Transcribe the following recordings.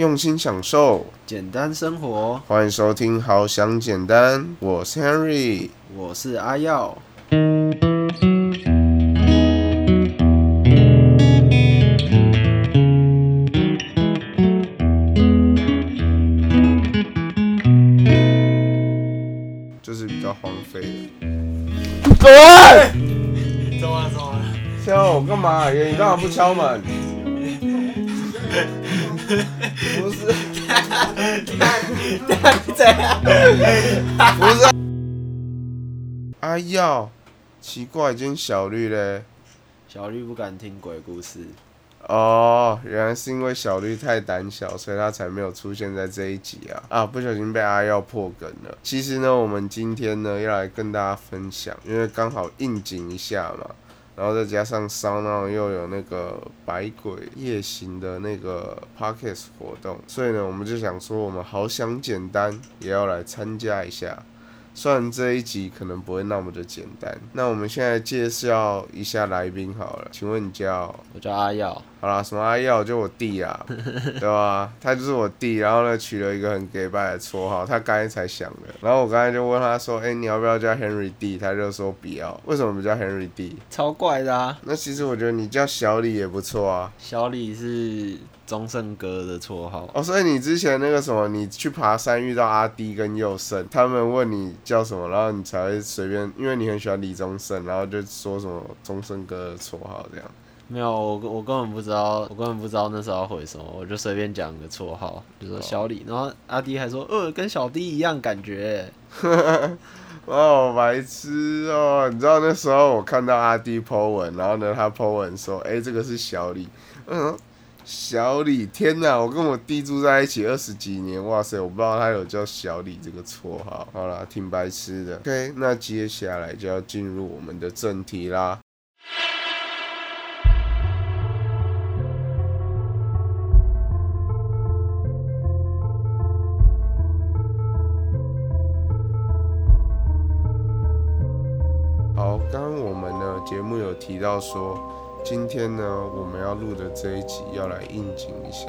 用心享受，简单生活。欢迎收听《好想简单》，我是 Henry，我是阿耀。就是比较荒废的。对，怎么了？怎么？敲我干嘛？你干嘛不敲门？不是？不是。阿耀，奇怪，今天小绿嘞？小绿不敢听鬼故事。哦，原来是因为小绿太胆小，所以他才没有出现在这一集啊！啊，不小心被阿耀破梗了。其实呢，我们今天呢要来跟大家分享，因为刚好应景一下嘛，然后再加上烧闹又有那个百鬼夜行的那个 parkes 活动，所以呢，我们就想说，我们好想简单，也要来参加一下。虽然这一集可能不会那么的简单，那我们现在介绍一下来宾好了。请问你叫？我叫阿耀。好啦，什么阿耀就我弟啊，对吧？他就是我弟，然后呢取了一个很给拜的绰号，他刚才才想的。然后我刚才就问他说：“哎，你要不要叫 Henry 弟？”他就说不要。为什么不叫 Henry 弟？超怪的啊！那其实我觉得你叫小李也不错啊。小李是中盛哥的绰号。哦，所以你之前那个什么，你去爬山遇到阿弟跟佑胜，他们问你叫什么，然后你才会随便，因为你很喜欢李宗盛，然后就说什么中盛哥的绰号这样。没有，我我根本不知道，我根本不知道那时候要回什么，我就随便讲个绰号，就说小李，然后阿弟还说，呃，跟小弟一样感觉。哦，白痴哦！你知道那时候我看到阿弟 po 文，然后呢，他 po 文说，哎，这个是小李，嗯，小李，天哪！我跟我弟住在一起二十几年，哇塞，我不知道他有叫小李这个绰号。好啦，挺白痴的。OK，那接下来就要进入我们的正题啦。节目有提到说，今天呢我们要录的这一集要来应景一下。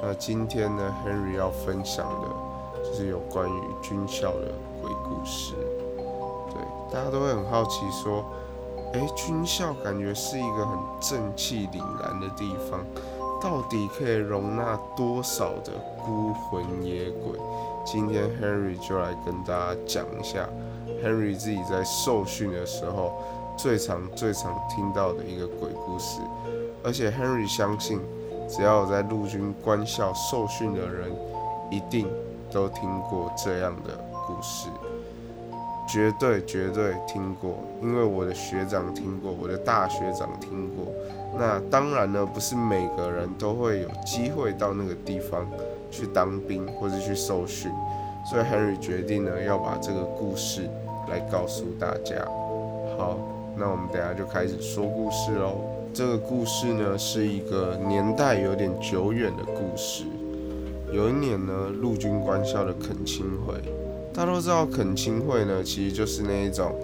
那今天呢，Henry 要分享的就是有关于军校的鬼故事。对，大家都会很好奇说，哎，军校感觉是一个很正气凛然的地方，到底可以容纳多少的孤魂野鬼？今天 Henry 就来跟大家讲一下。Henry 自己在受训的时候，最常、最常听到的一个鬼故事，而且 Henry 相信，只要我在陆军官校受训的人，一定都听过这样的故事，绝对、绝对听过，因为我的学长听过，我的大学长听过。那当然呢，不是每个人都会有机会到那个地方去当兵或者去受训，所以 Henry 决定呢，要把这个故事。来告诉大家，好，那我们等下就开始说故事喽。这个故事呢，是一个年代有点久远的故事。有一年呢，陆军官校的恳亲会，大家都知道恳亲会呢，其实就是那一种，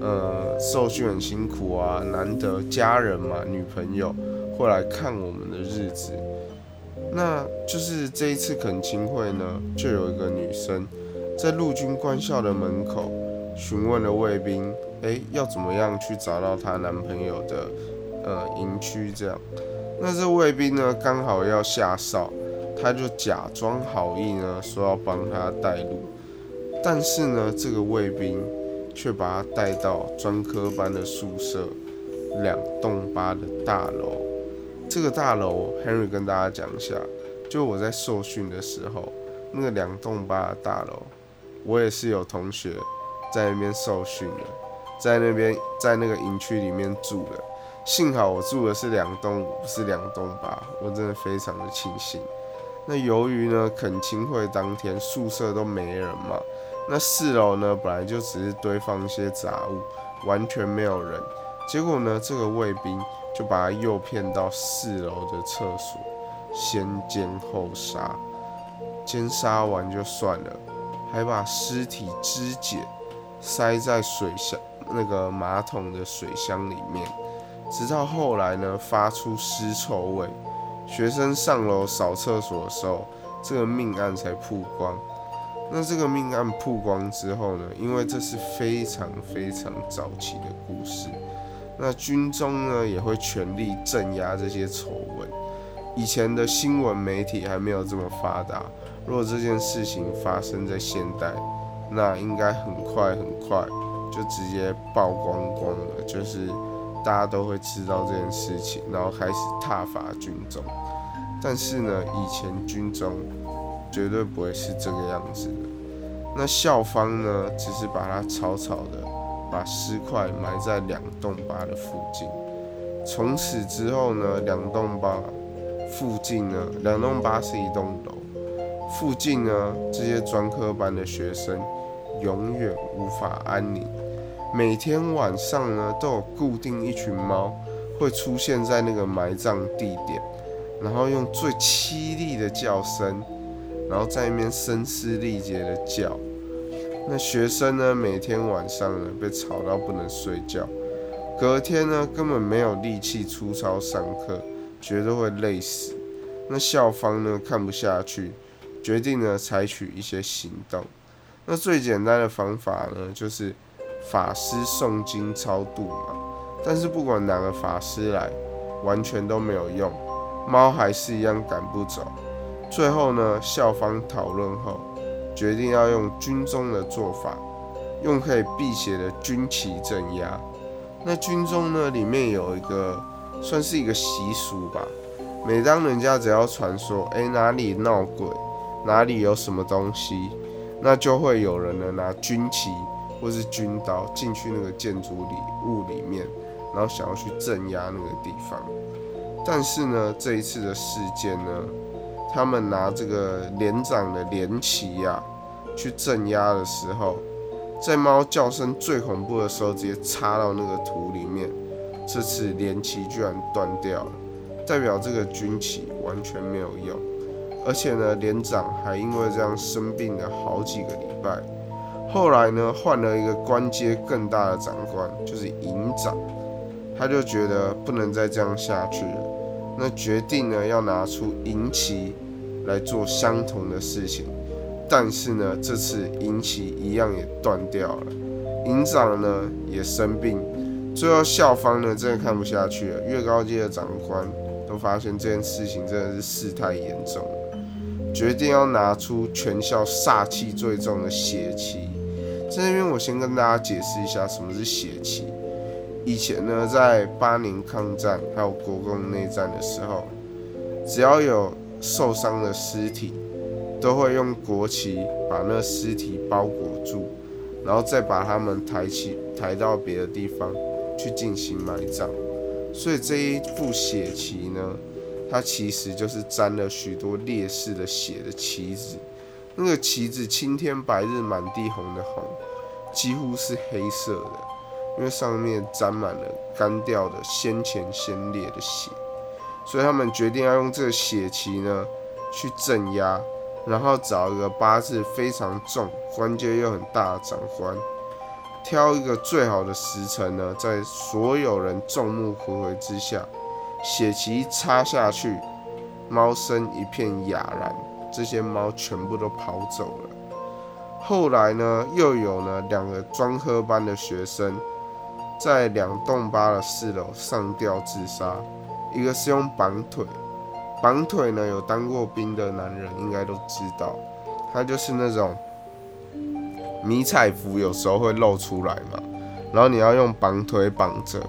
呃，受训很辛苦啊，难得家人嘛，女朋友会来看我们的日子。那就是这一次恳亲会呢，就有一个女生在陆军官校的门口。询问了卫兵，哎，要怎么样去找到她男朋友的呃营区？这样，那这卫兵呢刚好要下哨，他就假装好意呢，说要帮他带路。但是呢，这个卫兵却把他带到专科班的宿舍两栋八的大楼。这个大楼，Henry 跟大家讲一下，就我在受训的时候，那个两栋八的大楼，我也是有同学。在那边受训的，在那边在那个营区里面住的，幸好我住的是两栋，不是两栋吧，我真的非常的庆幸。那由于呢恳亲会当天宿舍都没人嘛，那四楼呢本来就只是堆放一些杂物，完全没有人。结果呢这个卫兵就把他诱骗到四楼的厕所，先奸后杀，奸杀完就算了，还把尸体肢解。塞在水箱那个马桶的水箱里面，直到后来呢发出尸臭味，学生上楼扫厕所的时候，这个命案才曝光。那这个命案曝光之后呢？因为这是非常非常早期的故事，那军中呢也会全力镇压这些丑闻。以前的新闻媒体还没有这么发达，如果这件事情发生在现代，那应该很快很快就直接曝光光了，就是大家都会知道这件事情，然后开始挞伐军中。但是呢，以前军中。绝对不会是这个样子的。那校方呢，只是把它草草的把尸块埋在两栋八的附近。从此之后呢，两栋八附近呢，两栋八是一栋楼，附近呢，这些专科班的学生永远无法安宁。每天晚上呢，都有固定一群猫会出现在那个埋葬地点，然后用最凄厉的叫声。然后在那边声嘶力竭的叫，那学生呢，每天晚上呢被吵到不能睡觉，隔天呢根本没有力气出操上课，绝对会累死。那校方呢看不下去，决定呢采取一些行动。那最简单的方法呢就是法师诵经超度嘛。但是不管哪个法师来，完全都没有用，猫还是一样赶不走。最后呢，校方讨论后决定要用军中的做法，用可以辟邪的军旗镇压。那军中呢，里面有一个算是一个习俗吧。每当人家只要传说，哎哪里闹鬼，哪里有什么东西，那就会有人呢拿军旗或是军刀进去那个建筑里物里面，然后想要去镇压那个地方。但是呢，这一次的事件呢。他们拿这个连长的连旗呀，去镇压的时候，在猫叫声最恐怖的时候，直接插到那个土里面。这次连旗居然断掉了，代表这个军旗完全没有用。而且呢，连长还因为这样生病了好几个礼拜。后来呢，换了一个官阶更大的长官，就是营长，他就觉得不能再这样下去了。那决定呢，要拿出银旗来做相同的事情，但是呢，这次银旗一样也断掉了。营长呢也生病，最后校方呢真的看不下去了，越高阶的长官都发现这件事情真的是事态严重了，决定要拿出全校煞气最重的血旗。这边我先跟大家解释一下什么是血旗。以前呢，在八年抗战还有国共内战的时候，只要有受伤的尸体，都会用国旗把那尸体包裹住，然后再把他们抬起抬到别的地方去进行埋葬。所以这一副血旗呢，它其实就是沾了许多烈士的血的旗子。那个旗子青天白日满地红的红，几乎是黑色的。因为上面沾满了干掉的先前先烈的血，所以他们决定要用这个血旗呢去镇压，然后找一个八字非常重、关节又很大的长官，挑一个最好的时辰呢，在所有人众目睽睽之下，血旗插下去，猫声一片哑然，这些猫全部都跑走了。后来呢，又有呢两个专科班的学生。在两栋八的四楼上吊自杀，一个是用绑腿，绑腿呢有当过兵的男人应该都知道，他就是那种迷彩服有时候会露出来嘛，然后你要用绑腿绑着，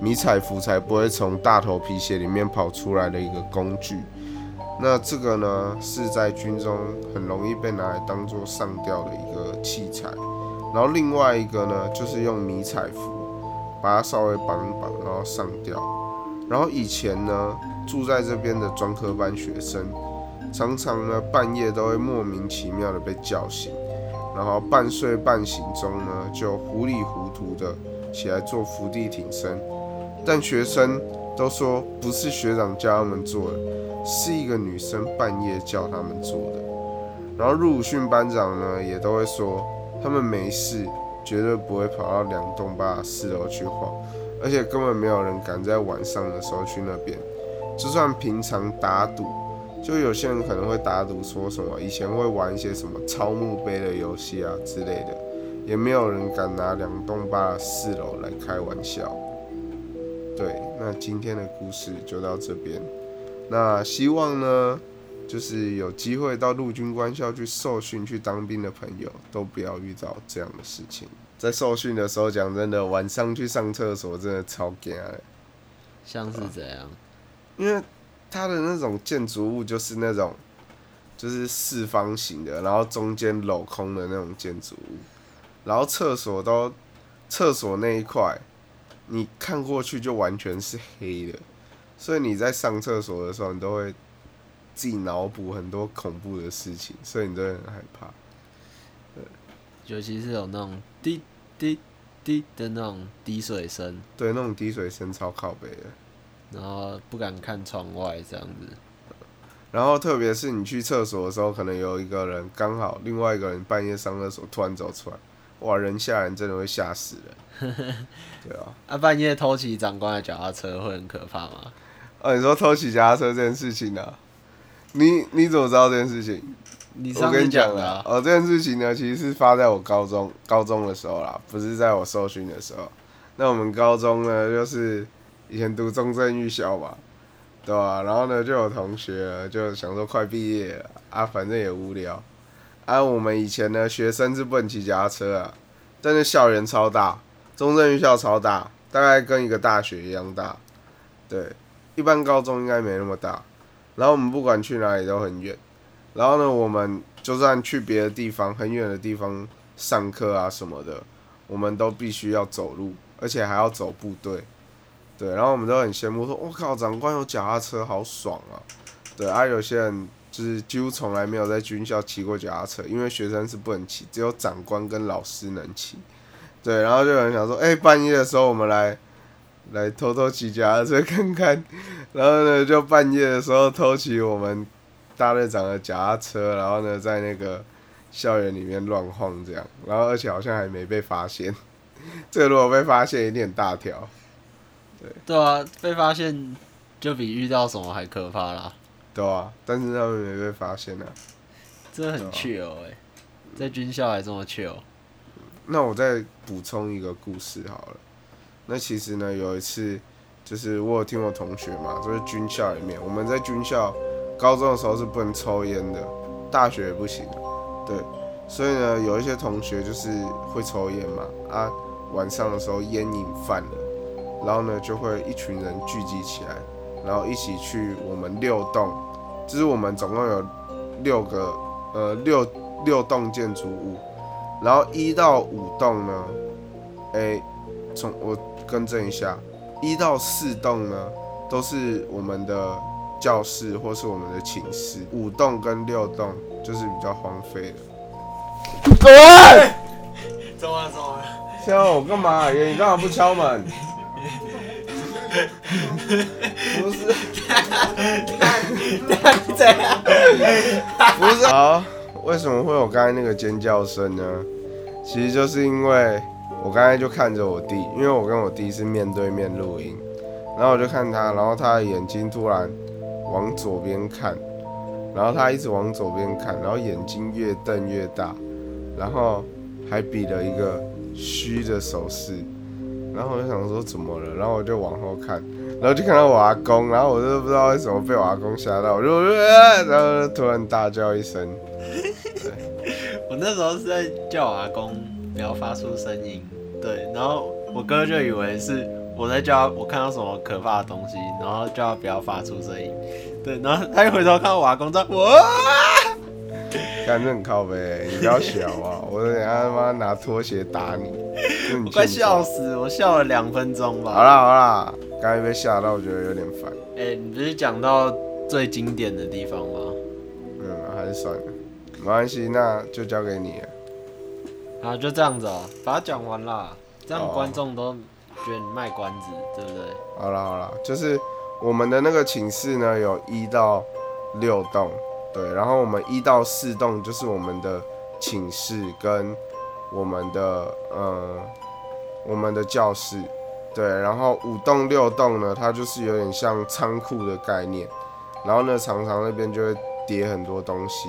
迷彩服才不会从大头皮鞋里面跑出来的一个工具。那这个呢是在军中很容易被拿来当做上吊的一个器材，然后另外一个呢就是用迷彩服。把它稍微绑绑，然后上吊。然后以前呢，住在这边的专科班学生，常常呢半夜都会莫名其妙的被叫醒，然后半睡半醒中呢，就糊里糊涂的起来做伏地挺身。但学生都说不是学长教他们做的，是一个女生半夜叫他们做的。然后入伍训班长呢，也都会说他们没事。绝对不会跑到两栋八四楼去晃，而且根本没有人敢在晚上的时候去那边。就算平常打赌，就有些人可能会打赌说什么以前会玩一些什么超墓碑的游戏啊之类的，也没有人敢拿两栋八四楼来开玩笑。对，那今天的故事就到这边。那希望呢，就是有机会到陆军官校去受训、去当兵的朋友，都不要遇到这样的事情。在受训的时候，讲真的，晚上去上厕所真的超惊的。像是怎样？因为它的那种建筑物就是那种，就是四方形的，然后中间镂空的那种建筑物，然后厕所都，厕所那一块，你看过去就完全是黑的，所以你在上厕所的时候，你都会自己脑补很多恐怖的事情，所以你真的很害怕。对尤其是有那种滴滴滴的那种滴水声，对，那种滴水声超靠北的。然后不敢看窗外这样子。然后特别是你去厕所的时候，可能有一个人刚好另外一个人半夜上厕所突然走出来，哇，人吓人，真的会吓死人。对啊。啊，半夜偷骑长官的脚踏车会很可怕吗？哦，你说偷骑脚踏车这件事情呢？你你怎么知道这件事情？你我跟你讲的。哦，这件事情呢，其实是发在我高中高中的时候啦，不是在我受训的时候。那我们高中呢，就是以前读中正预校嘛，对吧？然后呢，就有同学就想说快毕业了啊，反正也无聊。啊，我们以前呢，学生是不能骑脚踏车啊，但是校园超大，中正预校超大，大概跟一个大学一样大。对，一般高中应该没那么大。然后我们不管去哪里都很远。然后呢，我们就算去别的地方、很远的地方上课啊什么的，我们都必须要走路，而且还要走部队。对，然后我们都很羡慕，说：“我靠，长官有脚踏车，好爽啊！”对，啊，有些人就是几乎从来没有在军校骑过脚踏车，因为学生是不能骑，只有长官跟老师能骑。对，然后就有人想说：“哎，半夜的时候我们来来偷偷骑脚踏车看看。”然后呢，就半夜的时候偷骑我们。大队长的脚踏车，然后呢，在那个校园里面乱晃这样，然后而且好像还没被发现。这个如果被发现，一定很大条。对。对啊，被发现就比遇到什么还可怕啦。对啊，但是他们没被发现啊。真的很 chill 哎，在军校还这么 chill。那我再补充一个故事好了。那其实呢，有一次就是我有听我同学嘛，就是军校里面，我们在军校。高中的时候是不能抽烟的，大学也不行，对，所以呢，有一些同学就是会抽烟嘛，啊，晚上的时候烟瘾犯了，然后呢，就会一群人聚集起来，然后一起去我们六栋，就是我们总共有六个，呃，六六栋建筑物，然后一到五栋呢，哎，从我更正一下，一到四栋呢都是我们的。教室或是我们的寝室，五栋跟六栋就是比较荒废的。走，怎么了？怎么了？敲我干嘛？爷，你干嘛不敲门？不是，怎样？不是。好，为什么会有刚才那个尖叫声呢？其实就是因为我刚才就看着我弟，因为我跟我弟是面对面录音，然后我就看他，然后他的眼睛突然。往左边看，然后他一直往左边看，然后眼睛越瞪越大，然后还比了一个虚的手势，然后我就想说怎么了，然后我就往后看，然后就看到我阿公，然后我就不知道为什么被我阿公吓到，我就然后突然大叫一声。我那时候是在叫我阿公不要发出声音，对，然后我哥就以为是。我在叫他，我看到什么可怕的东西，然后叫他不要发出声音。对，然后他一回头看到我阿公在，哇！感觉很靠呗，你不要笑啊！我等下他妈拿拖鞋打你，我快笑死！我笑了两分钟吧。好啦好啦，刚才被吓到，我觉得有点烦。哎，你不是讲到最经典的地方吗？嗯，还是算了，没关系，那就交给你。好，就这样子哦，把它讲完啦，这样观众都。觉得你卖关子，对不对？好了好了，就是我们的那个寝室呢，有一到六栋，对，然后我们一到四栋就是我们的寝室跟我们的呃我们的教室，对，然后五栋六栋呢，它就是有点像仓库的概念，然后呢，常常那边就会叠很多东西。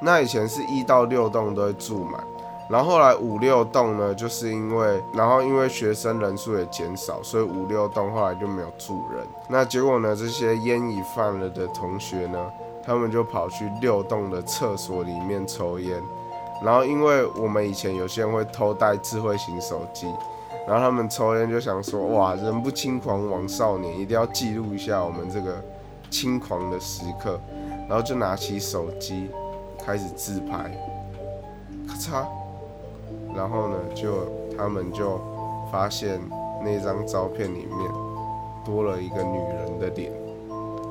那以前是一到六栋都会住满，然后后来五六栋呢，就是因为，然后因为学生人数也减少，所以五六栋后来就没有住人。那结果呢，这些烟瘾犯了的同学呢，他们就跑去六栋的厕所里面抽烟。然后因为我们以前有些人会偷带智慧型手机，然后他们抽烟就想说，哇，人不轻狂枉少年，一定要记录一下我们这个轻狂的时刻，然后就拿起手机。开始自拍，咔嚓，然后呢，就他们就发现那张照片里面多了一个女人的脸，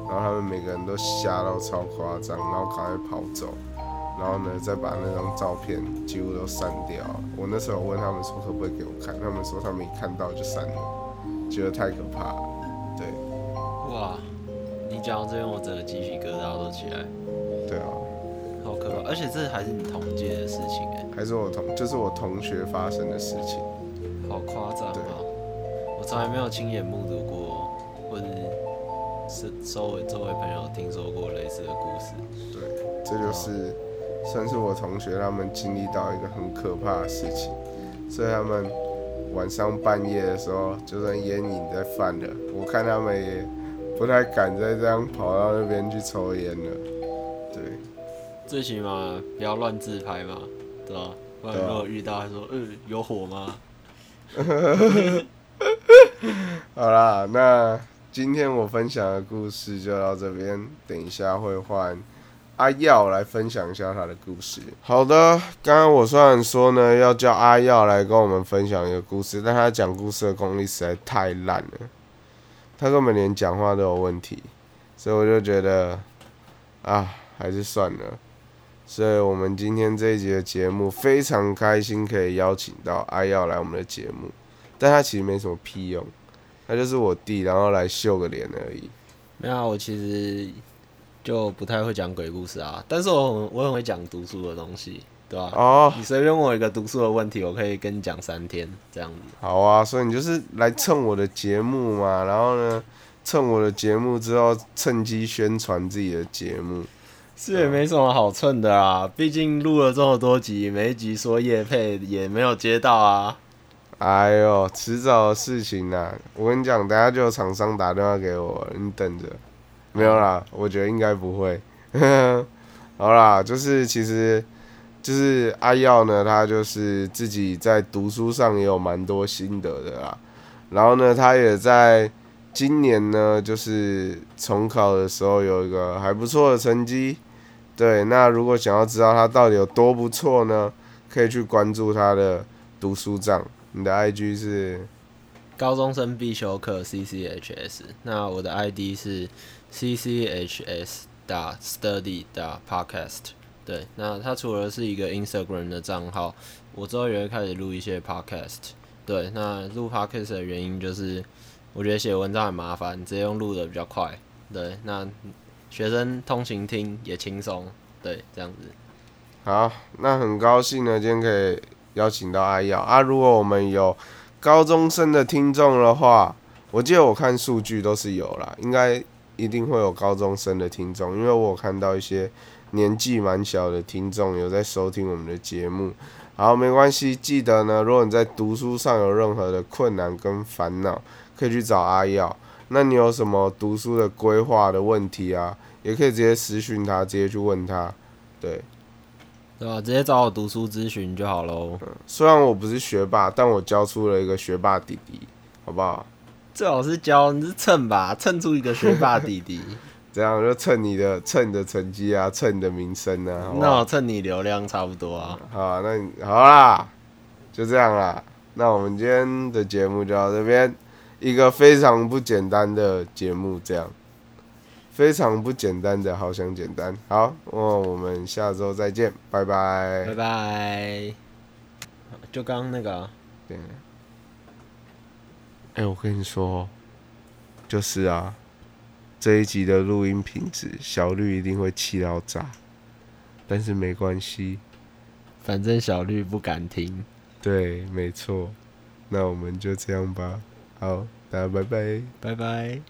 然后他们每个人都吓到超夸张，然后赶快跑走，然后呢，再把那张照片几乎都删掉。我那时候问他们说可不可以给我看，他们说他们一看到就删了，觉得太可怕了。对，哇，你讲到这边，我整个鸡皮疙瘩都起来。对啊。好可怕，而且这还是你同届的事情哎，还是我同，就是我同学发生的事情，好夸张啊！我从来没有亲眼目睹过，或者是周围周围朋友听说过类似的故事。对，这就是算是我同学他们经历到一个很可怕的事情，所以他们晚上半夜的时候，就算烟瘾在犯了，我看他们也不太敢再这样跑到那边去抽烟了。对。最起码不要乱自拍嘛，对吧？不然如果遇到，还说，嗯，有火吗？好啦，那今天我分享的故事就到这边，等一下会换阿耀来分享一下他的故事。好的，刚刚我虽然说呢要叫阿耀来跟我们分享一个故事，但他讲故事的功力实在太烂了，他根本连讲话都有问题，所以我就觉得啊，还是算了。所以，我们今天这一集的节目非常开心，可以邀请到阿耀来我们的节目。但他其实没什么屁用，他就是我弟，然后来秀个脸而已。没有，我其实就不太会讲鬼故事啊。但是我很我很会讲读书的东西，对吧？哦。你随便问我一个读书的问题，我可以跟你讲三天这样子。好啊，所以你就是来蹭我的节目嘛，然后呢，蹭我的节目之后，趁机宣传自己的节目。是也没什么好蹭的啊，毕竟录了这么多集，每一集说叶配也没有接到啊。哎呦，迟早的事情呐！我跟你讲，等下就有厂商打电话给我，你等着。没有啦，我觉得应该不会。好啦，就是其实就是阿耀呢，他就是自己在读书上也有蛮多心得的啦。然后呢，他也在今年呢，就是重考的时候有一个还不错的成绩。对，那如果想要知道他到底有多不错呢，可以去关注他的读书账。你的 IG 是高中生必修课 CCHS，那我的 ID 是 CCHS 打 Study 打 Podcast。对，那它除了是一个 Instagram 的账号，我之后也会开始录一些 Podcast。对，那录 Podcast 的原因就是我觉得写文章很麻烦，直接用录的比较快。对，那。学生通勤听也轻松，对，这样子。好，那很高兴呢，今天可以邀请到阿耀啊。如果我们有高中生的听众的话，我记得我看数据都是有啦，应该一定会有高中生的听众，因为我有看到一些年纪蛮小的听众有在收听我们的节目。好，没关系，记得呢，如果你在读书上有任何的困难跟烦恼，可以去找阿耀。那你有什么读书的规划的问题啊？也可以直接私讯他，直接去问他，对，对吧？直接找我读书咨询就好喽。虽然我不是学霸，但我教出了一个学霸弟弟，好不好？最好是教你是蹭吧，蹭出一个学霸弟弟，这样就蹭你的蹭你的成绩啊，蹭你的名声啊。那我蹭你流量差不多啊。好，那你好啦，就这样啦。那我们今天的节目就到这边。一个非常不简单的节目，这样非常不简单的，好想简单。好，那我们下周再见，拜拜，拜拜。就刚那个，对。哎，我跟你说，就是啊，这一集的录音品质，小绿一定会气到炸，但是没关系，反正小绿不敢听。对，没错。那我们就这样吧。好，大家拜拜。拜拜。